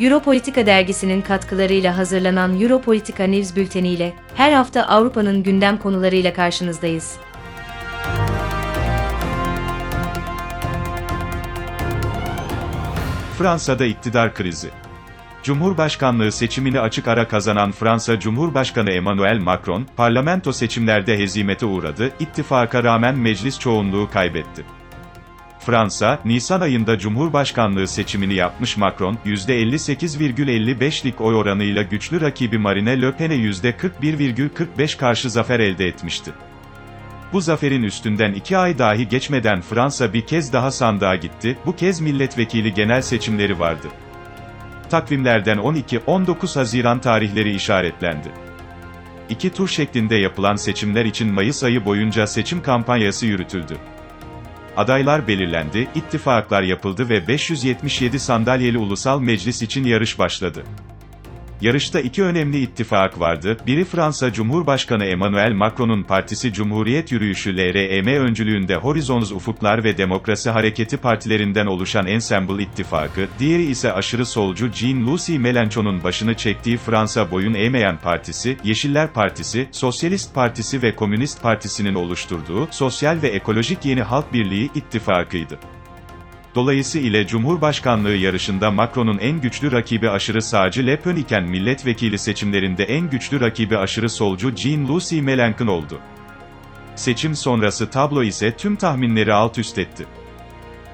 Europolitika dergisinin katkılarıyla hazırlanan Europolitika News Bülteni ile her hafta Avrupa'nın gündem konularıyla karşınızdayız. Fransa'da iktidar krizi. Cumhurbaşkanlığı seçimini açık ara kazanan Fransa Cumhurbaşkanı Emmanuel Macron, parlamento seçimlerde hezimete uğradı, ittifaka rağmen meclis çoğunluğu kaybetti. Fransa, Nisan ayında Cumhurbaşkanlığı seçimini yapmış Macron, %58,55'lik oy oranıyla güçlü rakibi Marine Le Pen'e %41,45 karşı zafer elde etmişti. Bu zaferin üstünden iki ay dahi geçmeden Fransa bir kez daha sandığa gitti, bu kez milletvekili genel seçimleri vardı. Takvimlerden 12-19 Haziran tarihleri işaretlendi. İki tur şeklinde yapılan seçimler için Mayıs ayı boyunca seçim kampanyası yürütüldü. Adaylar belirlendi, ittifaklar yapıldı ve 577 sandalyeli ulusal meclis için yarış başladı. Yarışta iki önemli ittifak vardı, biri Fransa Cumhurbaşkanı Emmanuel Macron'un partisi Cumhuriyet Yürüyüşü LREM öncülüğünde Horizons Ufuklar ve Demokrasi Hareketi partilerinden oluşan Ensemble İttifakı, diğeri ise aşırı solcu Jean-Luc Mélenchon'un başını çektiği Fransa Boyun Eğmeyen Partisi, Yeşiller Partisi, Sosyalist Partisi ve Komünist Partisi'nin oluşturduğu Sosyal ve Ekolojik Yeni Halk Birliği ittifakıydı. Dolayısıyla Cumhurbaşkanlığı yarışında Macron'un en güçlü rakibi aşırı sağcı Le Pen iken milletvekili seçimlerinde en güçlü rakibi aşırı solcu Jean-Luc Mélenchon oldu. Seçim sonrası tablo ise tüm tahminleri alt üst etti.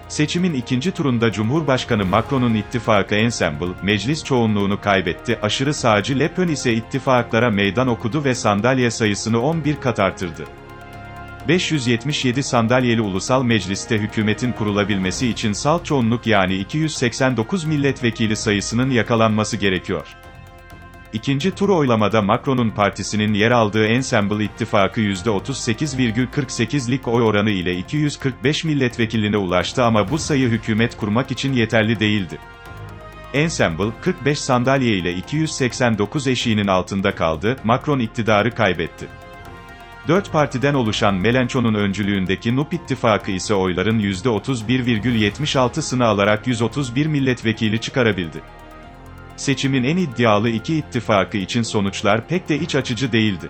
Seçimin ikinci turunda Cumhurbaşkanı Macron'un ittifakı Ensemble, meclis çoğunluğunu kaybetti, aşırı sağcı Le Pen ise ittifaklara meydan okudu ve sandalye sayısını 11 kat artırdı. 577 sandalyeli ulusal mecliste hükümetin kurulabilmesi için salt çoğunluk yani 289 milletvekili sayısının yakalanması gerekiyor. İkinci tur oylamada Macron'un partisinin yer aldığı Ensemble ittifakı %38,48'lik oy oranı ile 245 milletvekiline ulaştı ama bu sayı hükümet kurmak için yeterli değildi. Ensemble, 45 sandalye ile 289 eşiğinin altında kaldı, Macron iktidarı kaybetti. Dört partiden oluşan Melenchon'un öncülüğündeki NUP ittifakı ise oyların %31,76'sını alarak 131 milletvekili çıkarabildi. Seçimin en iddialı iki ittifakı için sonuçlar pek de iç açıcı değildi.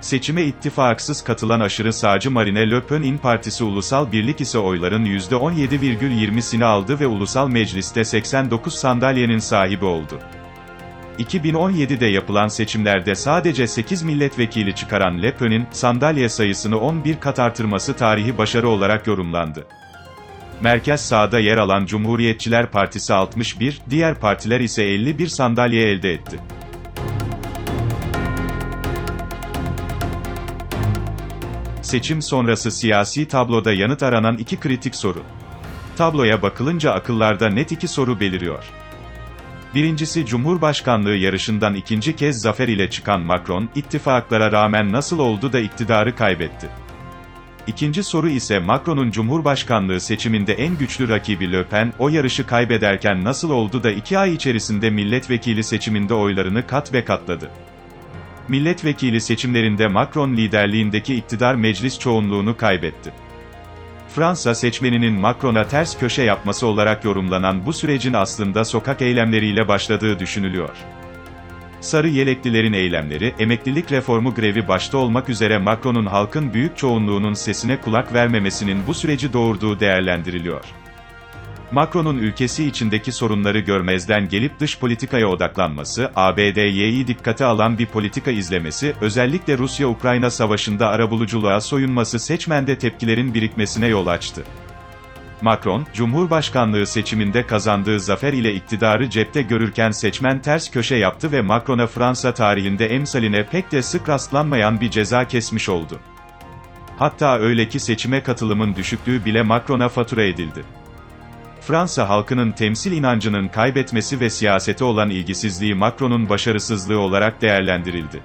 Seçime ittifaksız katılan aşırı sağcı Marine Le Pen'in partisi Ulusal Birlik ise oyların %17,20'sini aldı ve Ulusal Meclis'te 89 sandalyenin sahibi oldu. 2017'de yapılan seçimlerde sadece 8 milletvekili çıkaran Le Pen'in, sandalye sayısını 11 kat artırması tarihi başarı olarak yorumlandı. Merkez sağda yer alan Cumhuriyetçiler Partisi 61, diğer partiler ise 51 sandalye elde etti. Seçim sonrası siyasi tabloda yanıt aranan iki kritik soru. Tabloya bakılınca akıllarda net iki soru beliriyor. Birincisi Cumhurbaşkanlığı yarışından ikinci kez zafer ile çıkan Macron, ittifaklara rağmen nasıl oldu da iktidarı kaybetti? İkinci soru ise Macron'un Cumhurbaşkanlığı seçiminde en güçlü rakibi Le Pen, o yarışı kaybederken nasıl oldu da iki ay içerisinde milletvekili seçiminde oylarını kat ve katladı? Milletvekili seçimlerinde Macron liderliğindeki iktidar meclis çoğunluğunu kaybetti. Fransa seçmeninin Macron'a ters köşe yapması olarak yorumlanan bu sürecin aslında sokak eylemleriyle başladığı düşünülüyor. Sarı yeleklilerin eylemleri, emeklilik reformu grevi başta olmak üzere Macron'un halkın büyük çoğunluğunun sesine kulak vermemesinin bu süreci doğurduğu değerlendiriliyor. Macron'un ülkesi içindeki sorunları görmezden gelip dış politikaya odaklanması, ABD'yi dikkate alan bir politika izlemesi, özellikle Rusya-Ukrayna savaşında arabuluculuğa soyunması seçmende tepkilerin birikmesine yol açtı. Macron, Cumhurbaşkanlığı seçiminde kazandığı zafer ile iktidarı cepte görürken seçmen ters köşe yaptı ve Macron'a Fransa tarihinde emsaline pek de sık rastlanmayan bir ceza kesmiş oldu. Hatta öyle ki seçime katılımın düşüklüğü bile Macron'a fatura edildi. Fransa halkının temsil inancının kaybetmesi ve siyasete olan ilgisizliği Macron'un başarısızlığı olarak değerlendirildi.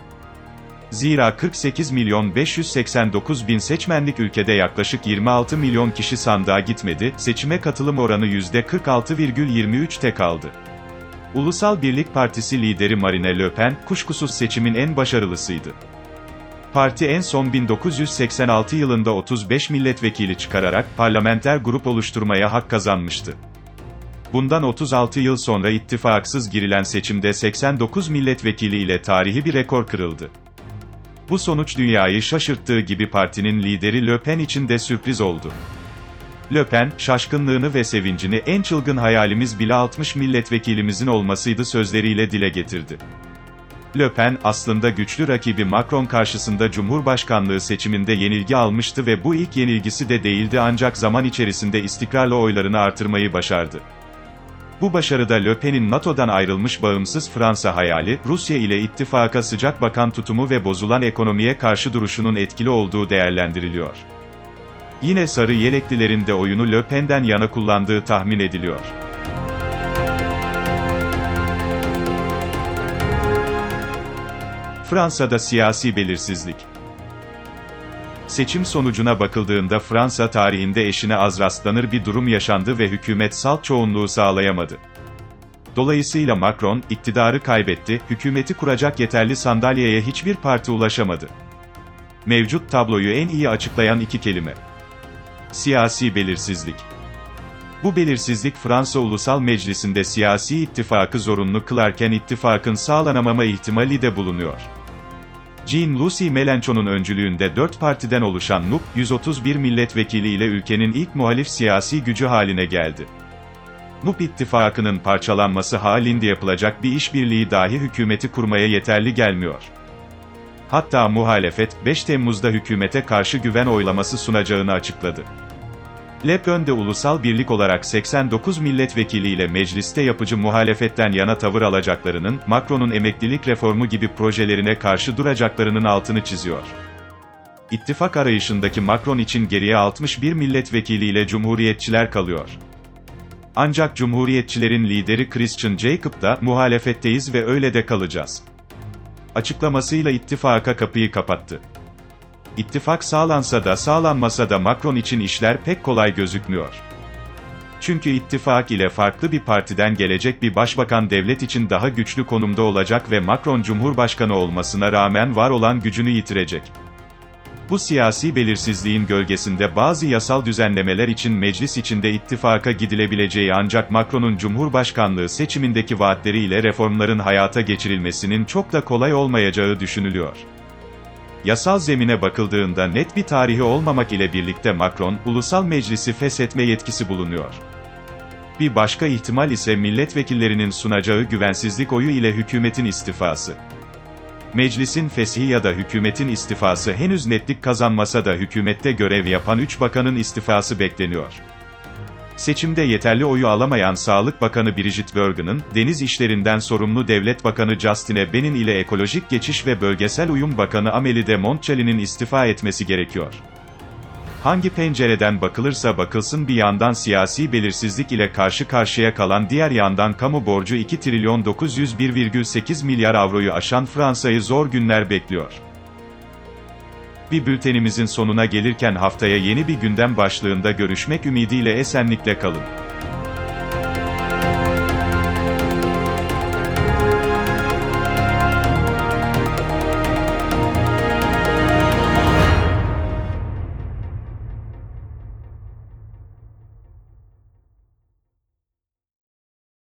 Zira 48 milyon 589 bin seçmenlik ülkede yaklaşık 26 milyon kişi sandığa gitmedi, seçime katılım oranı %46,23'te kaldı. Ulusal Birlik Partisi lideri Marine Le Pen, kuşkusuz seçimin en başarılısıydı. Parti en son 1986 yılında 35 milletvekili çıkararak parlamenter grup oluşturmaya hak kazanmıştı. Bundan 36 yıl sonra ittifaksız girilen seçimde 89 milletvekili ile tarihi bir rekor kırıldı. Bu sonuç dünyayı şaşırttığı gibi partinin lideri Le Pen için de sürpriz oldu. Le Pen, şaşkınlığını ve sevincini en çılgın hayalimiz bile 60 milletvekilimizin olmasıydı sözleriyle dile getirdi. Le Pen, aslında güçlü rakibi Macron karşısında Cumhurbaşkanlığı seçiminde yenilgi almıştı ve bu ilk yenilgisi de değildi ancak zaman içerisinde istikrarla oylarını artırmayı başardı. Bu başarıda Le Pen'in NATO'dan ayrılmış bağımsız Fransa hayali, Rusya ile ittifaka sıcak bakan tutumu ve bozulan ekonomiye karşı duruşunun etkili olduğu değerlendiriliyor. Yine sarı yeleklilerin de oyunu Le Pen'den yana kullandığı tahmin ediliyor. Fransa'da siyasi belirsizlik. Seçim sonucuna bakıldığında Fransa tarihinde eşine az rastlanır bir durum yaşandı ve hükümet salt çoğunluğu sağlayamadı. Dolayısıyla Macron, iktidarı kaybetti, hükümeti kuracak yeterli sandalyeye hiçbir parti ulaşamadı. Mevcut tabloyu en iyi açıklayan iki kelime. Siyasi belirsizlik. Bu belirsizlik Fransa Ulusal Meclisi'nde siyasi ittifakı zorunlu kılarken ittifakın sağlanamama ihtimali de bulunuyor. Jean-Luc Mélenchon'un öncülüğünde dört partiden oluşan NUP, 131 milletvekili ile ülkenin ilk muhalif siyasi gücü haline geldi. NUP ittifakının parçalanması halinde yapılacak bir işbirliği dahi hükümeti kurmaya yeterli gelmiyor. Hatta muhalefet, 5 Temmuz'da hükümete karşı güven oylaması sunacağını açıkladı. Le Pen de ulusal birlik olarak 89 milletvekiliyle mecliste yapıcı muhalefetten yana tavır alacaklarının, Macron'un emeklilik reformu gibi projelerine karşı duracaklarının altını çiziyor. İttifak arayışındaki Macron için geriye 61 milletvekiliyle cumhuriyetçiler kalıyor. Ancak cumhuriyetçilerin lideri Christian Jacob da, muhalefetteyiz ve öyle de kalacağız. Açıklamasıyla ittifaka kapıyı kapattı. İttifak sağlansa da sağlanmasa da Macron için işler pek kolay gözükmüyor. Çünkü ittifak ile farklı bir partiden gelecek bir başbakan devlet için daha güçlü konumda olacak ve Macron cumhurbaşkanı olmasına rağmen var olan gücünü yitirecek. Bu siyasi belirsizliğin gölgesinde bazı yasal düzenlemeler için meclis içinde ittifaka gidilebileceği ancak Macron'un cumhurbaşkanlığı seçimindeki vaatleriyle reformların hayata geçirilmesinin çok da kolay olmayacağı düşünülüyor. Yasal zemine bakıldığında net bir tarihi olmamak ile birlikte Macron, ulusal meclisi feshetme yetkisi bulunuyor. Bir başka ihtimal ise milletvekillerinin sunacağı güvensizlik oyu ile hükümetin istifası. Meclisin feshi ya da hükümetin istifası henüz netlik kazanmasa da hükümette görev yapan 3 bakanın istifası bekleniyor. Seçimde yeterli oyu alamayan Sağlık Bakanı Brigitte Bürger'ın, deniz işlerinden sorumlu Devlet Bakanı Justine Benin ile Ekolojik Geçiş ve Bölgesel Uyum Bakanı Amélie de Montchalin'in istifa etmesi gerekiyor. Hangi pencereden bakılırsa bakılsın bir yandan siyasi belirsizlik ile karşı karşıya kalan diğer yandan kamu borcu 2 trilyon 901,8 milyar avroyu aşan Fransa'yı zor günler bekliyor. Bir bültenimizin sonuna gelirken haftaya yeni bir gündem başlığında görüşmek ümidiyle esenlikle kalın.